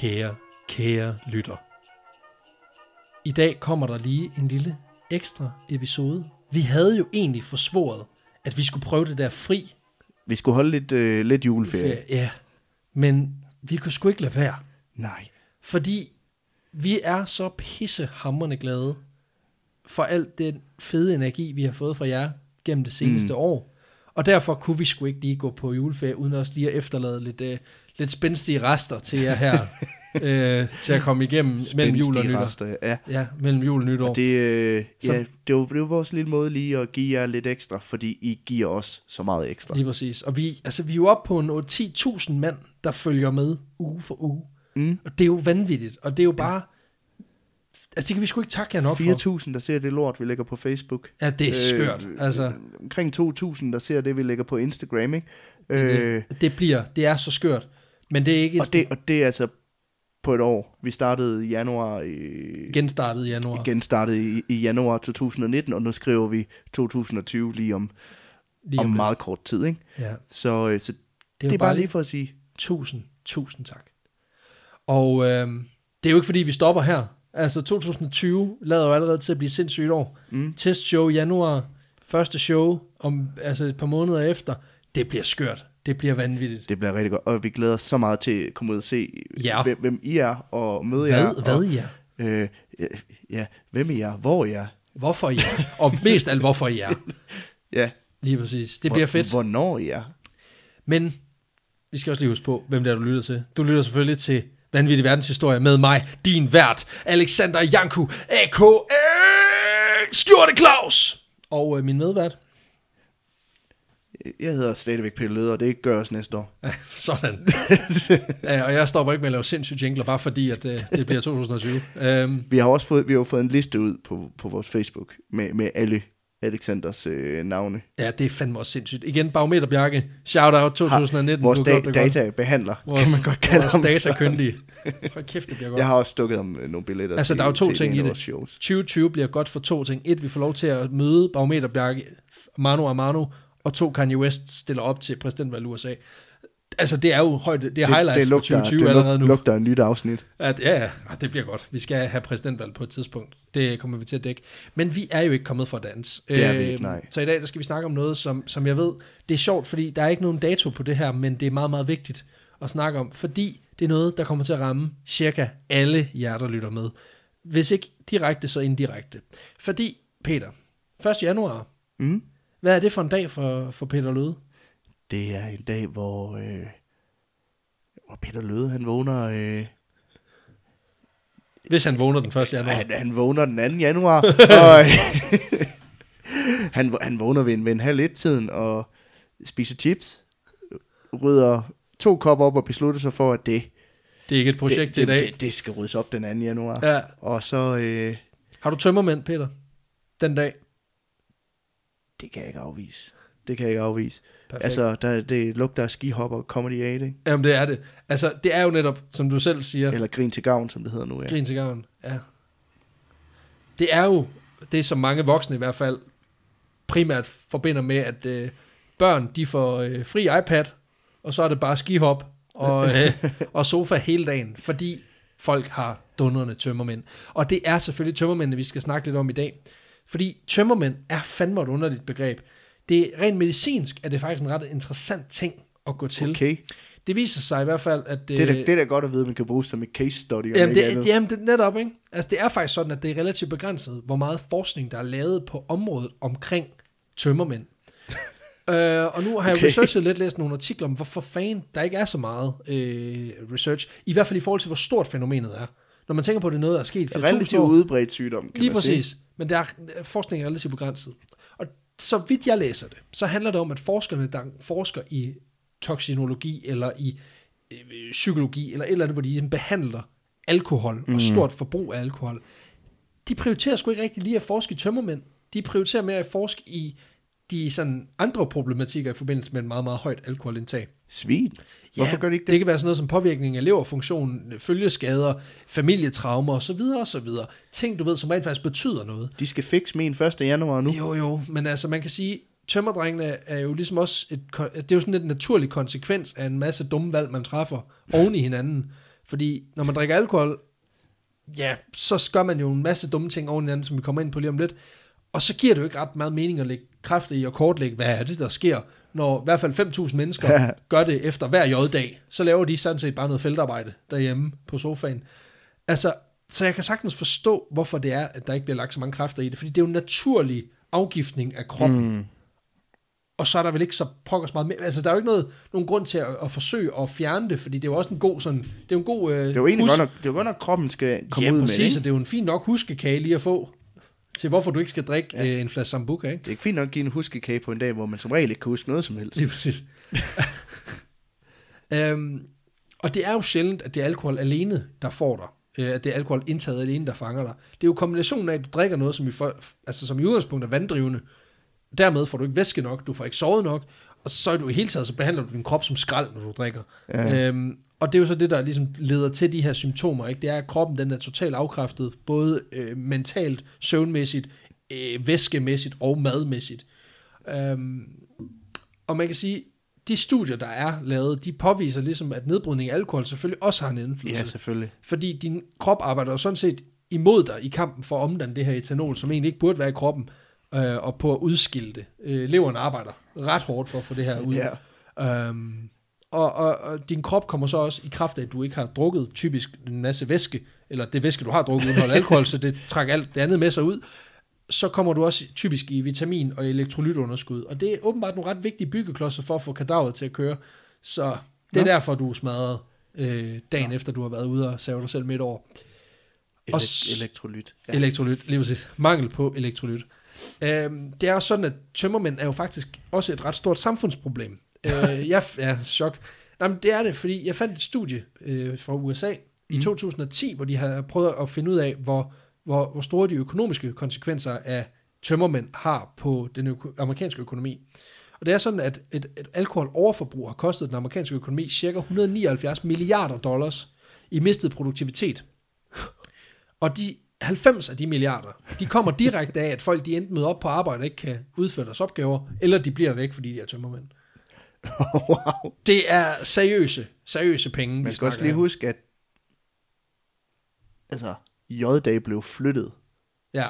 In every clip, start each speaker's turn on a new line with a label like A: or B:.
A: kære, kære lytter. I dag kommer der lige en lille ekstra episode. Vi havde jo egentlig forsvoret, at vi skulle prøve det der fri
B: Vi skulle holde lidt, øh, lidt juleferie.
A: ferie. Ja, men vi kunne sgu ikke lade være.
B: Nej.
A: Fordi vi er så pissehammerende glade for alt den fede energi, vi har fået fra jer gennem det seneste mm. år. Og derfor kunne vi sgu ikke lige gå på juleferie, uden også lige at efterlade lidt, øh, lidt spændstige rester til jer her, øh, til at komme igennem mellem jul og nytår.
B: rester, Ja.
A: Ja, mellem jul og nytår.
B: Og det, øh,
A: Så-
B: ja, det, var, det var vores lille måde lige at give jer lidt ekstra, fordi I giver os så meget ekstra.
A: Lige præcis. Og vi, altså, vi er jo oppe på en 8-10.000 mand, der følger med uge for uge.
B: Mm.
A: Og det er jo vanvittigt. Og det er jo bare... Altså, det kan vi sgu ikke takke jer nok for.
B: 4.000, der ser det lort, vi lægger på Facebook.
A: Ja, det er skørt.
B: Øh,
A: altså,
B: Omkring 2.000, der ser det, vi lægger på Instagram, ikke? Øh,
A: det, det bliver... Det er så skørt. Men det er ikke
B: og, det, og det er altså på et år. Vi startede i januar, i,
A: genstartet i januar.
B: igen startede i, i januar 2019, og nu skriver vi 2020 lige om,
A: lige
B: om
A: lidt.
B: meget kort tid, ikke?
A: Ja.
B: Så, øh, så det,
A: Det er,
B: er bare lige for at sige,
A: Tusind, tusind tak. Og øh, det er jo ikke fordi, vi stopper her. Altså 2020 lader jo allerede til at blive sindssygt år.
B: Mm.
A: Testshow i januar, første show om altså et par måneder efter. Det bliver skørt. Det bliver vanvittigt.
B: det bliver rigtig godt, og vi glæder os så meget til at komme ud og se,
A: Ja.
B: hvem, hvem I er, og møde jer.
A: Hvad, hvad
B: og,
A: I er?
B: Øh, ja, hvem I er, hvor I er.
A: Hvorfor I er? Og mest alt, hvorfor I er.
B: Ja,
A: Lige præcis. Det bliver fedt.
B: Hvornår I er.
A: Men vi skal også lige huske på, hvem det er, du lytter til. Du lytter selvfølgelig til Vanvittig Verdenshistorie med mig, din vært, Alexander Janku, a.k.a. Skjorte Claus. Og øh, min medvært.
B: Jeg hedder stadigvæk Peter Løder, og det gør os næste år.
A: Ja, sådan. ja, og jeg stopper ikke med at lave sindssygt jingler, bare fordi, at øh, det bliver 2020. Øhm,
B: Vi har også fået, vi har fået en liste ud på, på vores Facebook med, med alle Alexanders øh, navne.
A: ja, det er fandme også sindssygt. Igen, Barometer Bjarke. Shout out 2019.
B: Vores
A: du
B: da-
A: har gjort det godt.
B: databehandler,
A: Vores,
B: kan man godt kalde
A: vores
B: ham.
A: datakyndige. Hold kæft, det bliver godt.
B: Jeg har også stukket ham øh, nogle billetter
A: Altså,
B: til,
A: der er jo to ting i det.
B: vores shows.
A: 2020 bliver godt for to ting. Et, vi får lov til at møde Barometer Bjarke, Manu Manu, og to, Kanye West stiller op til præsidentvalget i USA. Altså, det er jo højt, det er highlights
B: det
A: for
B: lugter,
A: 2020
B: det
A: allerede nu.
B: lugter en nyt afsnit.
A: At, ja, ja, ah, det bliver godt. Vi skal have præsidentvalg på et tidspunkt. Det kommer vi til at dække. Men vi er jo ikke kommet for at danse.
B: Det er vi
A: Øhm,
B: ikke, nej.
A: Så i dag der skal vi snakke om noget, som, som jeg ved, det er sjovt, fordi der er ikke nogen dato på det her, men det er meget, meget vigtigt at snakke om, fordi det er noget, der kommer til at ramme cirka alle jer, der lytter med. Hvis ikke direkte, så indirekte. Fordi, Peter, 1. januar,
B: Mm.
A: Hvad er det for en dag for, for Peter Løde?
B: Det er en dag, hvor, øh, hvor Peter Løde, han vågner... Øh,
A: Hvis han vågner den 1. januar.
B: han, han vågner den 2. januar, og han, han vågner ved en, ved en halv et tiden og spiser chips, rydder to kopper op og beslutter sig for, at det,
A: Det er ikke et projekt
B: det,
A: til i dag.
B: det, det, det skal ryddes op den 2. januar.
A: Ja.
B: Og så, øh,
A: Har du tømmermænd, Peter? Den dag?
B: Det kan jeg ikke afvise. Det kan jeg ikke afvise.
A: Perfekt.
B: Altså, der, det lugter af skihopper og comedy 8, ikke?
A: Jamen, det er det. Altså, det er jo netop, som du selv siger,
B: Eller grin til gavn, som det hedder nu. Ja.
A: grin til gavn. Ja. Det er jo det, som mange voksne i hvert fald primært forbinder med, at øh, børn, de får øh, fri iPad, og så er det bare skihop og, øh, og sofa hele dagen, fordi folk har dundrende tømmermænd. Og det er selvfølgelig tømmermændene, vi skal snakke lidt om i dag. Fordi tømmermænd er fandme et underligt begreb. Det er rent medicinsk, er det faktisk en ret interessant ting at gå til.
B: Okay.
A: Det viser sig i hvert fald, at...
B: Det er, da, det er da godt at vide, at man kan bruge som et case study.
A: Jamen, det,
B: andet.
A: jamen, det er netop, ikke? Altså, det er faktisk sådan, at det er relativt begrænset, hvor meget forskning, der er lavet på området omkring tømmermænd. øh, og nu har jeg
B: Okay.
A: researchet lidt, læst nogle artikler om, hvorfor fanden der ikke er så meget øh, research, i hvert fald i forhold til, hvor stort fænomenet er. Når man tænker på, at det er noget, der er sket flere
B: Relativt
A: år.
B: udbredt sygdom, kan
A: Lige
B: man
A: præcis.
B: sige.
A: Men der er, forskningen er relativt begrænset. Og så vidt jeg læser det, så handler det om, at forskerne, der forsker i toksinologi eller i øh, psykologi eller et eller andet, hvor de ligesom behandler alkohol og stort forbrug af alkohol, de prioriterer sgu ikke rigtig lige at forske i tømmermænd. De prioriterer mere at forske i de sådan andre problematikker i forbindelse med et meget, meget højt alkoholindtag.
B: Svin. Hvorfor gør de ikke det?
A: Det kan være sådan noget som påvirkning af leverfunktion, følgeskader, familietraumer osv. osv. Ting, du ved, som rent faktisk betyder noget.
B: De skal fikse min 1. januar nu.
A: Jo, jo, men altså man kan sige, tømmerdrengene er jo ligesom også et, det er jo sådan et naturlig konsekvens af en masse dumme valg, man træffer oven i hinanden. Fordi når man drikker alkohol, ja, så gør man jo en masse dumme ting oven i hinanden, som vi kommer ind på lige om lidt. Og så giver det jo ikke ret meget mening at lægge kræfter i og kortlægge, hvad er det, der sker, når i hvert fald 5.000 mennesker gør det efter hver J-dag. Så laver de sådan set bare noget feltarbejde derhjemme på sofaen. Altså, så jeg kan sagtens forstå, hvorfor det er, at der ikke bliver lagt så mange kræfter i det. Fordi det er jo en naturlig afgiftning af kroppen.
B: Mm.
A: Og så er der vel ikke så pokkers meget mere. Altså, der er jo ikke noget, nogen grund til at, at forsøge at fjerne det, fordi det er jo også en god sådan, det er jo en god... Øh,
B: Det er jo egentlig godt nok, det er jo godt nok, at kroppen skal komme
A: ja,
B: ud
A: præcis,
B: med det.
A: det er jo en fin nok huskekage lige at få, til hvorfor du ikke skal drikke ja. øh, en flaske Sambuca, ikke?
B: Det er ikke fint nok at give en huskekage på en dag, hvor man som regel ikke kan huske noget som helst.
A: Lige præcis. øhm, og det er jo sjældent, at det er alkohol alene, der får dig. Øh, at det er alkohol indtaget alene, der fanger dig. Det er jo kombinationen af, at du drikker noget, som i, for, altså, som i udgangspunkt er vanddrivende. Dermed får du ikke væske nok, du får ikke sovet nok, og så er du i hele taget, så behandler du din krop som skrald, når du drikker.
B: Ja.
A: Øhm, og det er jo så det, der ligesom leder til de her symptomer. Ikke? Det er, at kroppen den er totalt afkræftet, både øh, mentalt, søvnmæssigt, øh, væskemæssigt og madmæssigt. Øhm, og man kan sige, de studier, der er lavet, de påviser ligesom, at nedbrydning af alkohol selvfølgelig også har en indflydelse.
B: Ja, selvfølgelig.
A: Fordi din krop arbejder jo sådan set imod dig i kampen for at omdanne det her etanol, som egentlig ikke burde være i kroppen, øh, og på at udskille det. Øh, leveren arbejder ret hårdt for at få det her ud.
B: Ja.
A: Øhm, og, og, og din krop kommer så også i kraft af, at du ikke har drukket typisk en masse væske, eller det væske, du har drukket, indeholder alkohol, så det trækker alt det andet med sig ud, så kommer du også typisk i vitamin- og elektrolytunderskud. Og det er åbenbart nogle ret vigtige byggeklodser for at få kadaveret til at køre. Så det er
B: Nå.
A: derfor, du er smadret øh, dagen efter, du har været ude og save dig selv midt over. Og
B: Elek- elektrolyt.
A: Ja. Elektrolyt, lige præcis. Mangel på elektrolyt. Øhm, det er også sådan, at tømmermænd er jo faktisk også et ret stort samfundsproblem. øh, jeg, ja, chok. Nej, men det er det, fordi jeg fandt et studie øh, fra USA i
B: Mm.
A: 2010, hvor de har prøvet at finde ud af, hvor, hvor, hvor store de økonomiske konsekvenser af tømmermænd har på den øko- amerikanske økonomi. Og det er sådan, at et, et alkoholoverforbrug har kostet den amerikanske økonomi ca. 179 milliarder dollars i mistet produktivitet. Og de 90 af de milliarder, de kommer direkte af, at folk de enten møder op på arbejde og ikke kan udføre deres opgaver, eller de bliver væk, fordi de er tømmermænd.
B: wow.
A: Det er seriøse, seriøse penge,
B: Man skal også lige
A: her.
B: huske, at altså, J-dag blev flyttet.
A: Ja.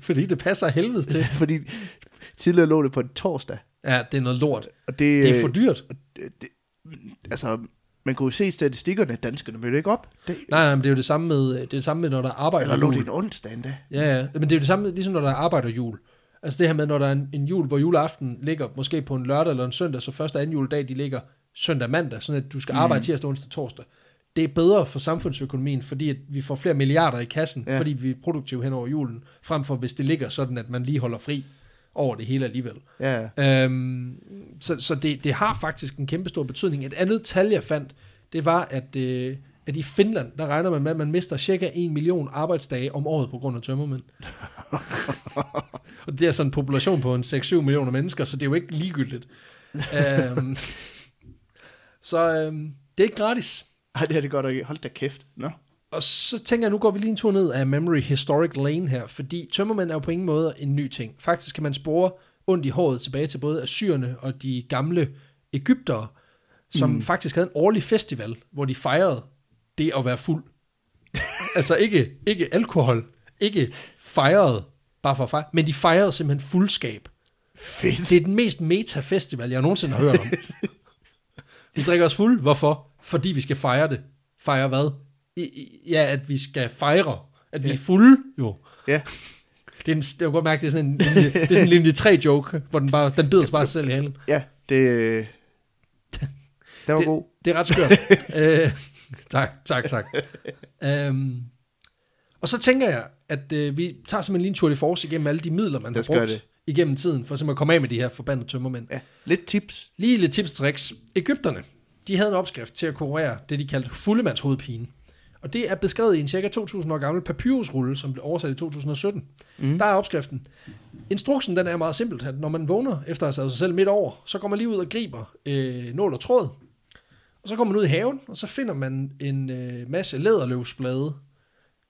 A: fordi det passer af helvede til.
B: Fordi tidligere lå det på en torsdag.
A: Ja, det er noget lort.
B: Og det,
A: Det er for dyrt.
B: det, altså, man kunne jo se statistikkerne, at danskerne mødte ikke op. Det,
A: Nej, nej, men det er jo det samme med, det er det samme med når der er arbejder
B: eller lå det en onsdag endda.
A: Ja, ja, men det er jo det samme, ligesom når der er arbejder jul. Altså det her med, når der er en, en jul, hvor juleaften ligger måske på en lørdag eller en søndag, så første og anden juledag, de ligger søndag mandag, sådan at du skal arbejde
B: Mm.
A: tirsdag, onsdag, torsdag. Det er bedre for samfundsøkonomien, fordi at vi får flere milliarder i kassen. Ja. fordi vi er produktive hen over julen, frem for hvis det ligger sådan, at man lige holder fri over det hele alligevel.
B: Ja,
A: Øhm, så så det, det har faktisk en kæmpe stor betydning. Et andet tal, jeg fandt, det var, at, øh, at i Finland, der regner man med, at man mister cirka 1 million arbejdsdage om året på grund af tømmermænd. og det er sådan en population på en 6-7 millioner mennesker, så det er jo ikke ligegyldigt. øhm, så øhm, det er ikke gratis.
B: Ej, det er det godt ikke. Hold da kæft. Nå.
A: Og så tænker jeg, nu går vi lige en tur ned af Memory Historic Lane her, fordi tømmermænd er jo på ingen måde en ny ting. Faktisk kan man spore ondt i håret tilbage til både assyrerne og de gamle Ægyptere, som mm. faktisk havde en årlig festival, hvor de fejrede det at være fuld. altså ikke, ikke alkohol, ikke fejrede bare for at fejre, men de fejrede simpelthen fuldskab.
B: Fedt.
A: Det er den mest meta-festival, jeg nogensinde har hørt om. Vi drikker os fuld. Hvorfor? Fordi vi skal fejre det. Fejre hvad? I, i, ja, at vi skal fejre. At vi
B: Ja.
A: er fulde, jo.
B: Ja.
A: Det er en, jeg kan godt mærke, det er sådan en, linje, det er sådan en linje 3 joke, hvor den, bare, den bider sig bare selv i halen.
B: Ja, det... Det var
A: Det-
B: god.
A: Det er ret skørt. øh, tak, tak, tak. Øhm, og så tænker jeg, at øh, vi tager simpelthen lige en tour de force igennem alle de midler, man
B: Lad
A: har brugt
B: det.
A: igennem tiden, for simpelthen at komme af med de her forbandede tømmermænd.
B: Ja. Lidt tips.
A: Lige lidt tips tricks. Ægypterne, de havde en opskrift til at kurere det, de kaldte fuldemandshovedpine. Og det er beskrevet i en cirka 2000 år gammel papyrusrulle, som blev oversat i 2017. Mm. Der er opskriften. Instruksen den er meget simpelt, at når man vågner efter at have sig selv midt over, så går man lige ud og griber øh, nål og tråd. Og så går man ud i haven, og så finder man en øh, masse læderløvsblade.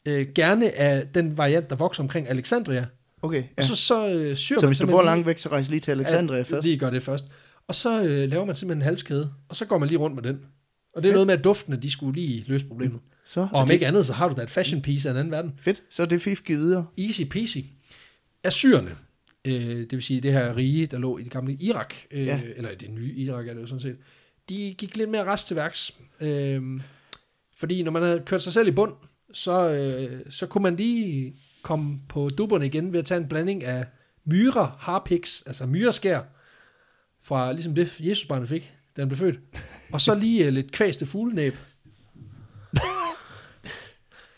A: Øh, gerne af den variant, der vokser omkring Alexandria.
B: Okay,
A: Ja. Og så, så øh, syr
B: Så
A: man
B: hvis du bor langt væk, så rejs lige til Alexandria
A: Ja,
B: først.
A: Lige gør det først. Og så øh, laver man simpelthen en halskæde, og så går man lige rundt med den. Og det er noget med, at duftene, de skulle lige løse problemet.
B: Så
A: Og om
B: det
A: ikke andet, så har du da et fashion piece af en anden verden.
B: fedt. Så er det fif givet videre.
A: Easy peasy. Assyrerne, øh, det vil sige det her rige, der lå i det gamle Irak, øh,
B: Ja.
A: eller det nye Irak er det jo sådan set, de gik lidt mere rest til værks. Øh, fordi når man havde kørt sig selv i bund, så, øh, så kunne man lige komme på dupperne igen ved at tage en blanding af myrer, harpiks, altså myreskær, fra ligesom det Jesusbarnet fik, da han blev født, og så lige øh, lidt kvæste fuglenæb.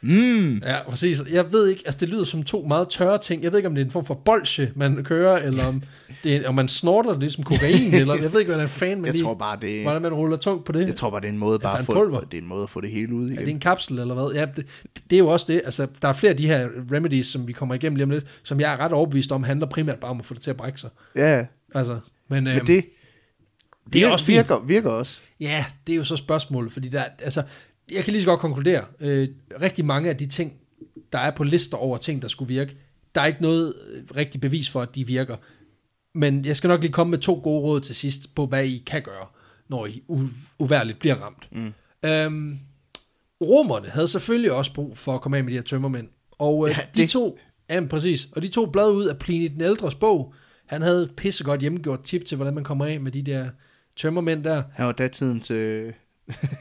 B: Mm.
A: Ja, præcis. Jeg ved ikke, altså det lyder som to meget tørre ting. Jeg ved ikke, om det er en form for bolsje, man kører, eller om, det er, om man snorter det ligesom kokain, eller jeg ved ikke, hvordan fan man
B: Jeg
A: lige,
B: tror bare, det
A: hvordan man ruller tungt på det.
B: jeg tror bare, det er en måde bare
A: er
B: at få, det er en måde at få det hele ud
A: Er det
B: igen.
A: en kapsel, eller hvad? Ja, det, det er jo også det. Altså, der er flere af de her remedies, som vi kommer igennem lige om lidt, som jeg er ret overbevist om, handler primært bare om at få det til at brække sig.
B: Ja,
A: Altså, men,
B: men
A: øhm,
B: det,
A: det er
B: vir-
A: også fint.
B: virker, virker også.
A: Ja, det er jo så spørgsmålet, fordi der, altså, jeg kan lige så godt konkludere, øh, rigtig mange af de ting, der er på lister over ting, der skulle virke, der er ikke noget øh, rigtig bevis for, at de virker. Men jeg skal nok lige komme med to gode råd til sidst på, hvad I kan gøre, når I u- uværligt bliver ramt.
B: Mm.
A: Øhm, romerne havde selvfølgelig også brug for at komme af med de her tømmermænd. Og øh,
B: Ja,
A: ja, de
B: det-
A: to, ja, præcis, og de to blad ud af Pliny den ældres bog, han havde pissegodt hjemmegjort tip til, hvordan man kommer af med de der tømmermænd der.
B: Han var datidens... Øh,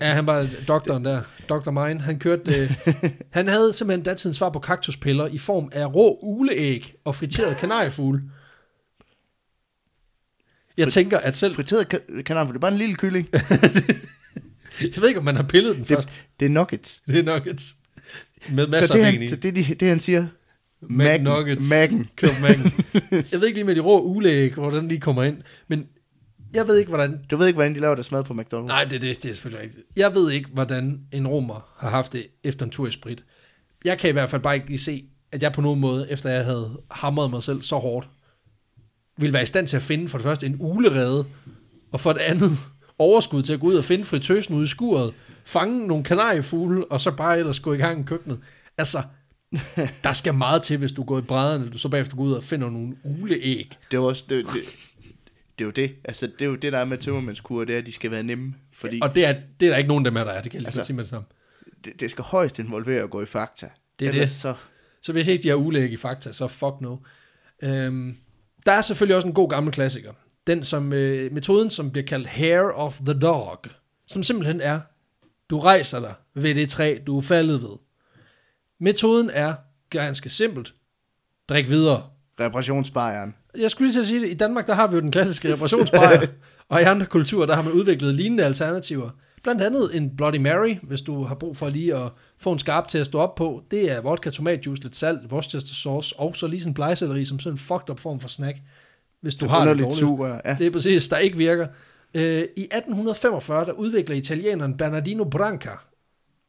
A: Ja, han var doktoren der, Dr. Mine. Han kørte, øh, han havde simpelthen datidens svar på kaktuspiller i form af rå uleæg og friteret kanariefugle. Jeg tænker, at selv...
B: friteret ka- kanon, for det er bare en lille kylling.
A: Jeg ved ikke, om man har pillet den først.
B: Det er nuggets.
A: Det er nuggets. Med masser
B: Så det,
A: af
B: han,
A: i.
B: så det, de, det han siger, Mac'en.
A: McNuggets.
B: Mac'en.
A: Køb Mac'en. Jeg ved ikke lige med de rå uleæg, hvordan de kommer ind. Men jeg ved ikke, hvordan
B: du ved ikke, hvordan de laver deres mad på McDonald's.
A: Nej, det, det, det er selvfølgelig rigtigt. Jeg ved ikke, hvordan en romer har haft det efter en tur i sprit. Jeg kan i hvert fald bare ikke lige se, at jeg på nogen måde, efter jeg havde hamret mig selv så hårdt, ville være i stand til at finde for det første en ulerede, og for det andet overskud til at gå ud og finde fritøsen ude i skuret, fange nogle kanariefugle, og så bare ellers gå i gang i køkkenet. Altså, der skal meget til, hvis du går i brædderne, du så bagefter går ud og finder nogle uleæg.
B: Det er jo også... Det, det, det er jo det. Altså, det er jo det, der er med tømmermændskurer, det er, at de skal være nemme. Fordi
A: Og det er, det er der ikke nogen af dem her, der er. Det kan jeg
B: Altså,
A: altså, sige med det samme.
B: det, det skal højst involvere at gå i fakta.
A: Det er
B: Ellers
A: det.
B: Så,
A: Så hvis ikke de har ulæg i fakta, så fuck no. Øhm, der er selvfølgelig også en god gammel klassiker. Den som, øh, metoden, som bliver kaldt hair of the dog. Som simpelthen er, du rejser dig ved det træ, du er faldet ved. Metoden er ganske simpelt. Drik videre.
B: reparationsbejeren.
A: Jeg skulle lige at sige det. I Danmark, der har vi jo den klassiske reparationsbajer. og i andre kulturer, der har man udviklet lignende alternativer. Blandt andet en Bloody Mary, hvis du har brug for lige at få en skarp til at stå op på. Det er vodka, tomatjuice, lidt salt, Worcester sauce, og så lige sådan en blegselleri som sådan en fucked up form for snack. Hvis du
B: Det
A: har det dårligt.
B: super, ja.
A: Det er præcis, der ikke virker. Øh, I 1845, der udvikler italieneren Bernardino Branca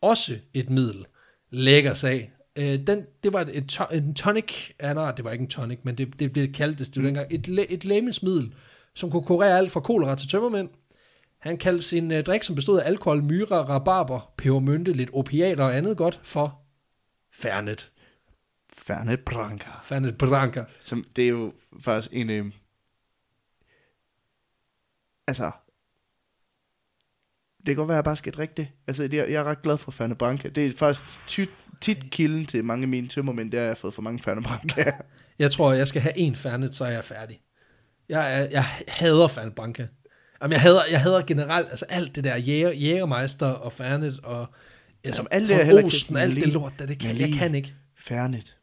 A: også et middel. Lækker sag. Øh, den, det var et, to, en tonic, ja, nej, det var ikke en tonic, men det, det blev kaldt det, var dengang, et, et lægemsmiddel, som kunne kurere alt fra kolera til tømmermænd. Han kaldte sin øh, drik, som bestod af alkohol, myre, rabarber, pebermynte, lidt opiater og andet godt, for Fernet.
B: Fernet Branca.
A: Fernet Branca.
B: Som, det er jo faktisk en... Øh, altså... Det kan godt være, at jeg bare skal drikke det. Altså, det er, jeg er ret glad for Fernet Branca. Det er faktisk tit, tit kilden til mange af mine tømmermænd, det er, at jeg har fået for mange Fernet Branca.
A: Jeg tror, jeg skal have en Fernet, så er jeg færdig. Jeg, er, jeg hader Fernet Branca. Jamen, jeg hader, jeg hader generelt, altså alt det der jæger, jægermeister og Fernet og altså,
B: Jamen, alt det jeg heller
A: Osten, alt det lort, der, det kan, jeg kan ikke.
B: Fernet.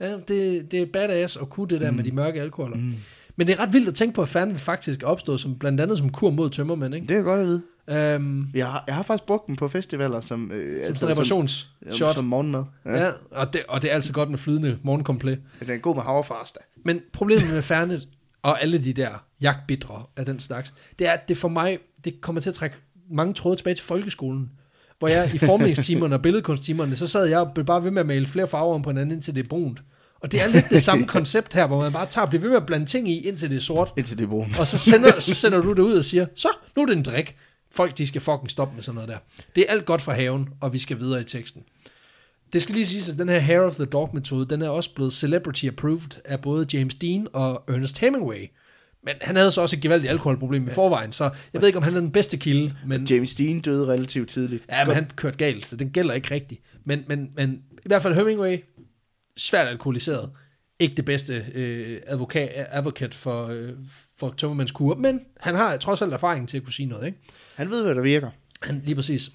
A: Ja, det, det er badass at kunne det der mm. med de mørke alkoholer.
B: Mm.
A: Men det er ret vildt at tænke på, at Fernet faktisk er opstået som, blandt andet som kur mod tømmermænd. Ikke?
B: Det er godt at vide.
A: Øhm,
B: Jeg har, jeg har faktisk brugt dem på festivaler som, øh,
A: som
B: altså,
A: reparations
B: som, som morgenmad.
A: Ja. ja og, det, og det er altså godt med flydende morgenkomplet.
B: Den er god med havrefars, da.
A: Men problemet med Fernet og alle de der jagtbitre af den slags, det er, at det for mig, det kommer til at trække mange tråde tilbage til folkeskolen. Hvor jeg i formningstimerne og billedkunsttimerne, så sad jeg og blev bare ved med at male flere farver om på hinanden, indtil det er brunt. Og det er lidt det samme koncept her, hvor man bare tager og bliver ved med at blande ting i, indtil det er sort.
B: Indtil det er brun.
A: Og så sender, så sender du det ud og siger, så, nu er det en drik. Folk, de skal fucking stoppe med sådan noget der. Det er alt godt fra haven, og vi skal videre i teksten. Det skal lige siges, at den her Hair of the Dog metode, den er også blevet celebrity approved af både James Dean og Ernest Hemingway. Men han havde så også et gevaldigt alkoholproblem ja. i forvejen, så jeg ved ikke, om han er den bedste kilde. Men,
B: James Dean døde relativt tidligt.
A: ja, men han kørte galt, så den gælder ikke rigtigt. Men, men, men i hvert fald Hemingway, svært alkoholiseret. Ikke det bedste øh, advokat, advokat for, øh, for tømmermands kur, men han har trods alt erfaring til at kunne sige noget. Ikke?
B: Han ved, hvad der virker.
A: Han, lige præcis.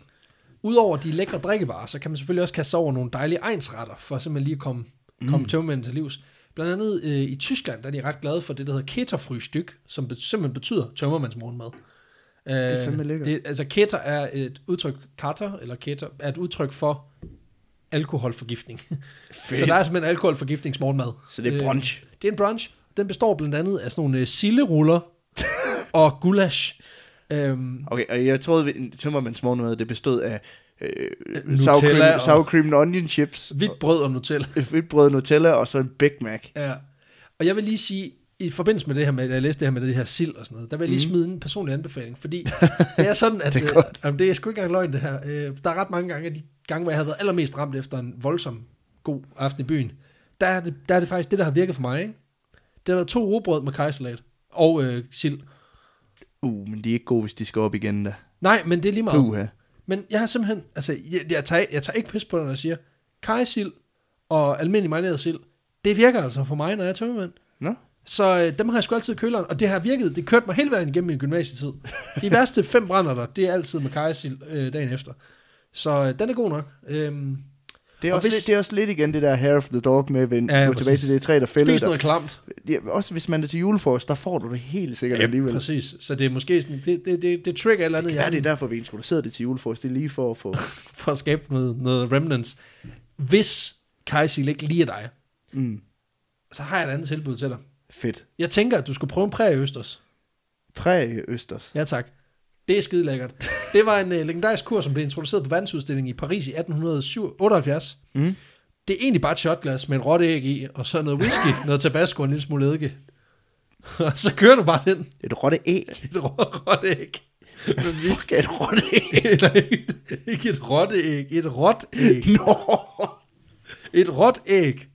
A: Udover de lækre drikkevarer, så kan man selvfølgelig også kaste over nogle dejlige egensretter, for simpelthen lige at komme, mm. komme tømmermændene til livs. Blandt andet øh, i Tyskland, der er de ret glade for det, der hedder keterfrystyk, som be- simpelthen betyder tømmermands morgenmad. Øh, det
B: er fandme lækkert.
A: Det, altså keter er et udtryk, kater, eller keter, er et udtryk for alkoholforgiftning. så der er simpelthen alkoholforgiftningsmorgenmad.
B: Så det er brunch.
A: Øh, det er en brunch. Den består blandt andet af sådan nogle øh, silleruller og gulasch. Øhm,
B: Okay, og jeg troede, at tømmermands morgenmad, det bestod af øh, sour, cream,
A: og-
B: sour cream and onion chips,
A: hvidt brød og Nutella.
B: hvidt brød, Nutella og så en Big Mac.
A: Ja. Og jeg vil lige sige, i forbindelse med det her med, at jeg læste det her med det her sild og sådan noget, der vil jeg lige smide en personlig anbefaling, fordi det er sådan, at
B: Det er
A: øh,
B: godt.
A: jamen, det er sgu ikke engang løgn det her. Øh, der er ret mange gange, af de gange, hvor jeg har været allermest ramt efter en voldsom god aften i byen, der er det, der er det faktisk det, der har virket for mig. Ikke? Det har været to robrød med kajsalat og øh, sild.
B: Uh, men de er ikke gode, hvis de skal op igen da.
A: Nej, men det er lige meget.
B: Puha.
A: Men jeg har simpelthen, altså, jeg, jeg, tager, jeg tager ikke pis på det, når jeg siger, kajsild og almindelig marineret sild, det virker altså for mig, når jeg er tømmermand.
B: Nå?
A: Så øh, dem har jeg sgu altid i køleren, og det har virket, det kørte mig hele vejen igennem min gymnasietid. De værste fem brænder der, det er altid med kajsild øh, dagen efter. Så øh, den er god nok. Øhm,
B: Det er,
A: Og
B: også
A: hvis-
B: lidt, det er også lidt igen det der hair of the dog med, at
A: Ja,
B: ja, tilbage til det træ, der fælder
A: spis noget klamt.
B: Ja, også hvis man er til julefrokost, der får du det helt sikkert ja, alligevel.
A: præcis. Så det er måske sådan, det, det, det, det trigger et eller andet
B: Ja, det er derfor, vi introducerede det til julefrokost. Det er lige for at få...
A: for at skabe noget, noget remnants. Hvis kajsild ikke lige er dig,
B: Mm,
A: så har jeg et andet tilbud til dig.
B: Fedt.
A: Jeg tænker, at du skulle prøve en præg østers.
B: Præg Østers.
A: Ja, tak. Det er skide lækkert. Det var en uh, legendarisk kur, som blev introduceret på verdensudstillingen i Paris i 1878.
B: Mm.
A: Det er egentlig bare et shotglas med et råt æg i, og så noget whisky, noget tabasco og en lille smule eddike. og så kører du bare den.
B: Et råtte æg.
A: Et rå- råt æg.
B: Hvad fuck er et råtte æg?
A: Eller ikke, ikke et råt æg, et råt æg.
B: Nå!
A: Et råt æg,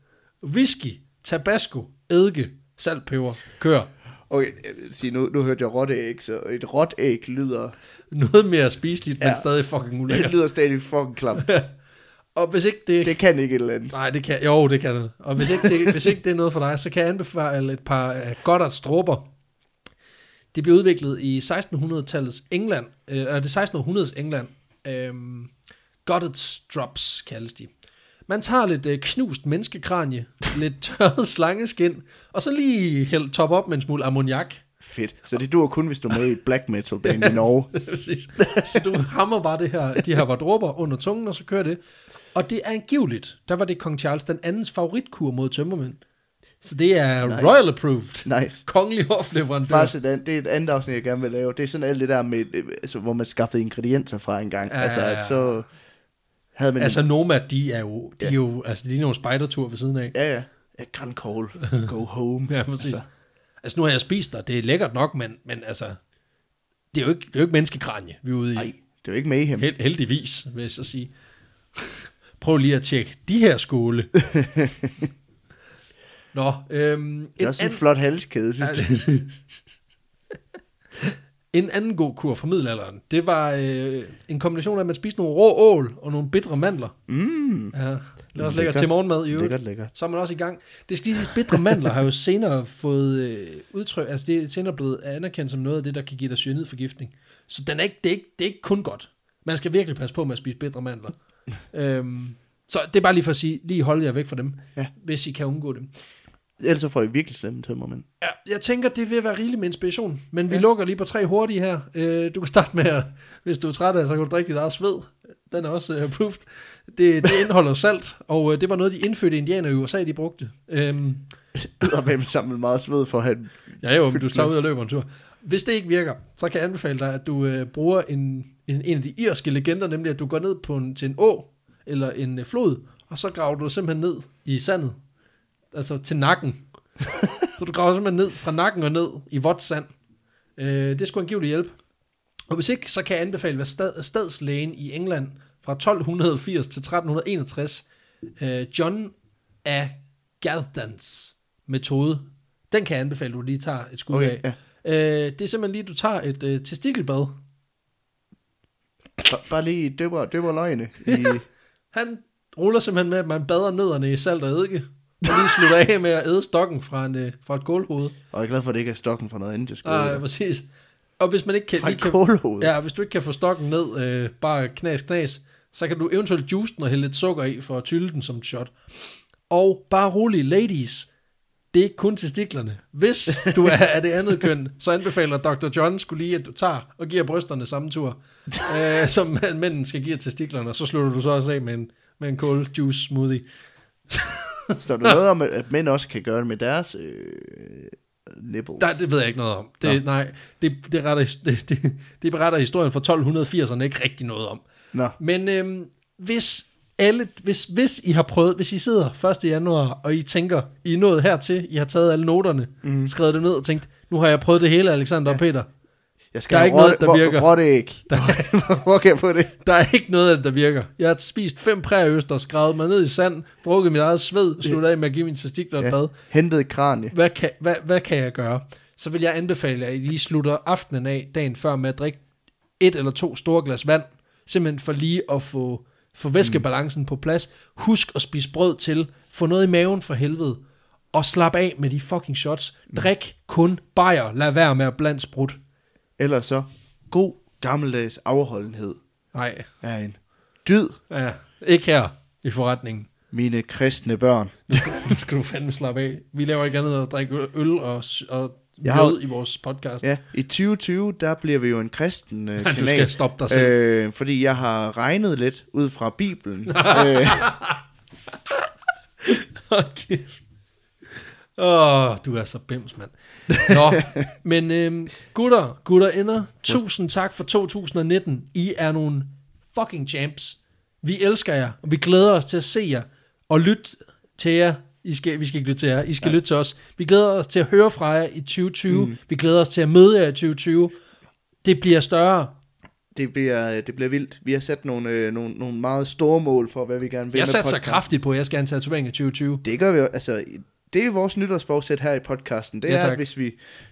A: whisky, tabasco, eddike, salt, peber, kør.
B: Okay, sige, nu, nu hørte jeg råtte æg, så et råt æg lyder...
A: Noget mere spiseligt, men
B: Ja.
A: stadig fucking
B: Det
A: ulækkert.
B: lyder stadig fucking klamt.
A: Og hvis ikke det,
B: Det kan ikke et eller andet.
A: Nej, det kan, jo, det kan det. Og hvis ikke det, hvis ikke det er noget for dig, så kan jeg anbefale et par uh, Goddard stråber. De blev udviklet i 1600-tallets England, øh, eller det 1600-års England. Øhm, Goddard drops kaldes de. Man tager lidt øh, knust menneskekranje, lidt tørret slangeskin, og så lige hælde top op med en smule ammoniak.
B: Fedt. Så det dur kun, hvis du er med i black metal band i Norge.
A: Præcis. Så du hammer bare det her, de her var dråber under tungen, og så kører det. Og det er angiveligt, der var det kong Charles den andens favoritkur mod tømmermænd. Så det er
B: Nice.
A: royal approved.
B: Nice.
A: Kongelig hofleverandør.
B: Faktisk, det er et andet afsnit, jeg gerne vil lave. Det er sådan alt det der med, øh, altså, hvor man skaffede ingredienser fra en gang.
A: Ja,
B: altså,
A: ja, ja.
B: at så havde man...
A: Altså Nomad, de er jo, de er jo, altså de er nogle spejdertur ved siden af.
B: Ja, ja. ja Grand Call. Go home.
A: Ja, præcis.
B: Altså,
A: Altså, nu har jeg spist der, det er lækkert nok, men, men altså, det er jo ikke, det er jo ikke menneskekranje, vi er ude i.
B: nej, det er jo ikke mayhem.
A: Held, heldigvis, vil jeg så sige. Prøv lige at tjekke de her skåle. Nå, øhm,
B: Det er
A: en
B: også en
A: anden-
B: flot halskæde, synes
A: Ja,
B: jeg.
A: En anden god kur fra middelalderen, det var øh, en kombination af, at man spiste nogle rå ål og nogle bitre mandler.
B: Mm.
A: Ja, det er også lækkert
B: Lækkert.
A: til morgenmad i øvrigt.
B: Lækkert, lækkert.
A: Så er man også i gang. Det skal lige sige, bitre mandler har jo senere fået øh, udtryk, altså det er senere blevet anerkendt som noget af det, der kan give dig cyanidforgiftning. Så den er ikke, det, er ikke, det er ikke kun godt. Man skal virkelig passe på med at spise bitre mandler. øhm, så det er bare lige for at sige, lige hold jer væk fra dem,
B: Ja.
A: hvis I kan undgå dem.
B: Ellers så får I virkelig slemme tømmermænd.
A: Ja, jeg tænker, det vil være rigeligt med inspiration. Men vi
B: Ja.
A: lukker lige på tre hurtige her. Øh, du kan starte med, at, hvis du er træt af det, så kan du drikke dit eget sved. Den er også approved. Det, det indeholder salt, og uh, det var noget, de indfødte indianere i USA, de brugte. Øhm,
B: Og hvem samle meget sved for at have...
A: ja, jo, du tager ud og løber en tur. Hvis det ikke virker, så kan jeg anbefale dig, at du uh, bruger en, en, en af de irske legender, nemlig at du går ned på en, til en å, eller en uh, flod, og så graver du simpelthen ned i sandet. Altså til nakken. så du graver simpelthen ned fra nakken og ned i vådt sand. Øh, det skulle angiveligt hjælpe. Og hvis ikke, så kan jeg anbefale, hvad stad, stadslægen i England fra 1280 til 1361, øh, John af Gathans metode, den kan jeg anbefale, du lige tager et skud
B: Okay,
A: af.
B: ja.
A: Øh, det er simpelthen lige, du tager et øh, testikelbad.
B: Bare- Bare lige døber, døber løgene i...
A: Han ruller simpelthen med, at man bader nødderne i salt og eddike. Og lige slutter af med at æde stokken fra, en, øh, fra et kålhoved.
B: Og jeg er glad for, at det ikke er stokken fra noget andet, jeg skulle
A: Ah, ja, præcis. Og hvis man ikke kan,
B: Fra et
A: kan, ja, hvis du ikke kan få stokken ned, øh, bare knas, knas, så kan du eventuelt juice den og hælde lidt sukker i for at tylle den som et shot. Og bare rolig, ladies, det er ikke kun testiklerne. Hvis du er af det andet køn, så anbefaler Dr. John skulle lige, at du tager og giver brysterne samme tur, øh, som mænden skal give testiklerne, og så slutter du så også af med en, med en kål juice smoothie.
B: Står der noget om, at- mænd også kan gøre det med deres øh, nipples?
A: Nej, det ved jeg ikke noget om. Det, nej, det, det, retter, det, det, det beretter historien fra 1280'erne ikke rigtig noget om.
B: Nå,
A: Men øhm, hvis alle, hvis, hvis I har prøvet, hvis I sidder 1. januar, og I tænker, I er nået hertil, I har taget alle noterne, mm. skrevet det ned og tænkt, nu har jeg prøvet det hele, Alexander ja. og Peter.
B: Jeg skal
A: Der er ikke noget, der
B: hvor-
A: virker.
B: Rotteæg. Hvor kan jeg få det?
A: Der er ikke noget der virker. Jeg har spist fem prærøster, skrevet mig ned i sand, drukket mit eget sved, sluttet af med at give mine testikler et
B: Ja.
A: bad.
B: Hentet et kranie.
A: Hvad kan, hvad, hvad kan jeg gøre? Så vil jeg anbefale, at I lige slutter aftenen af dagen før med at drikke et eller to store glas vand, simpelthen for lige at få, få væskebalancen mm. på plads. Husk at spise brød til, få noget i maven for helvede, og slap af med de fucking shots. Drik kun bajer, lad være med at blande sprut.
B: Eller så, god gammeldags afholdenhed
A: Nej,
B: er en dyd,
A: ja, ikke her i forretningen.
B: mine kristne børn.
A: Nu skal du fandme slappe af. Vi laver ikke andet end at drikke øl og, og
B: Jeg har-
A: i vores podcast.
B: Ja, i 2020, der bliver vi jo en kristen øh,
A: Du
B: kanal.
A: skal stoppe dig selv.
B: Øh, fordi jeg har regnet lidt ud fra Bibelen. øh,
A: kæft. Åh, oh, du er så bims, mand. Nå, men øhm, gutter, gutter ender, tusind tak for 2019. I er nogle fucking champs. Vi elsker jer, og vi glæder os til at se jer, og lytte til jer. I skal, vi skal ikke lytte til jer, I skal ja. lytte til os. Vi glæder os til at høre fra jer i 2020. Mm. Vi glæder os til at møde jer i 2020. Det bliver større.
B: det, bliver, det bliver vildt. Vi har sat nogle, øh, nogle, nogle meget store mål for, hvad vi gerne vil
A: Jeg satser kraftigt på, at jeg skal have en tatovering i 2020.
B: Det gør vi jo, altså, det er vores nytårsforsæt her i podcasten. Det
A: Ja,
B: er,
A: tak.
B: at hvis vi,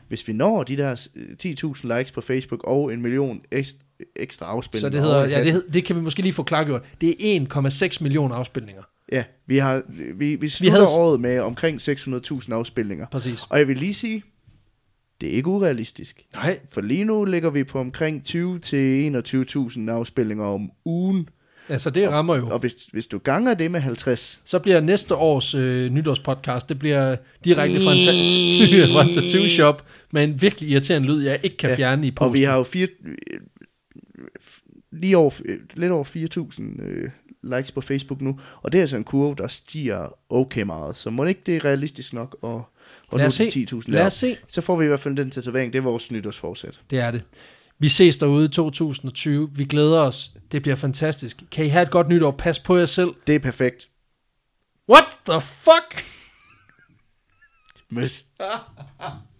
B: hvis vi når de der øh, 10.000 likes på Facebook og en million ekstra, ekstra
A: Så
B: afspilninger.
A: det hedder, ja, det, hed- det kan vi måske lige få klargjort. Det er 1,6 millioner afspilninger.
B: ja, vi, har, vi, vi slutter
A: havde-
B: året med omkring 600.000 afspilninger.
A: Præcis.
B: Og jeg vil lige sige, det er ikke urealistisk.
A: Nej,
B: For lige nu ligger vi på omkring 20 til 21.000 afspilninger om ugen.
A: Altså det rammer jo.
B: Og hvis, hvis du ganger det med 50,
A: Så bliver næste års øh, nytårspodcast, det bliver direkte fra en, ta- fra en tattoo shop med en virkelig irriterende lyd, jeg ikke kan
B: Ja,
A: fjerne i posten.
B: og vi har jo fire, lige over, lidt over 4.000 øh, likes på Facebook nu, og det er altså en kurve, der stiger okay meget, så må ikke det er realistisk nok at, at nå
A: os se.
B: til 10.000
A: Lad os se.
B: Så får vi i hvert fald den tatovering, det er vores nytårsforsæt.
A: Det er det. Vi ses derude i 2020. Vi glæder os. Det bliver fantastisk. Kan I have et godt nytår? Pas på jer selv.
B: Det er perfekt.
A: What the fuck?
B: Møs.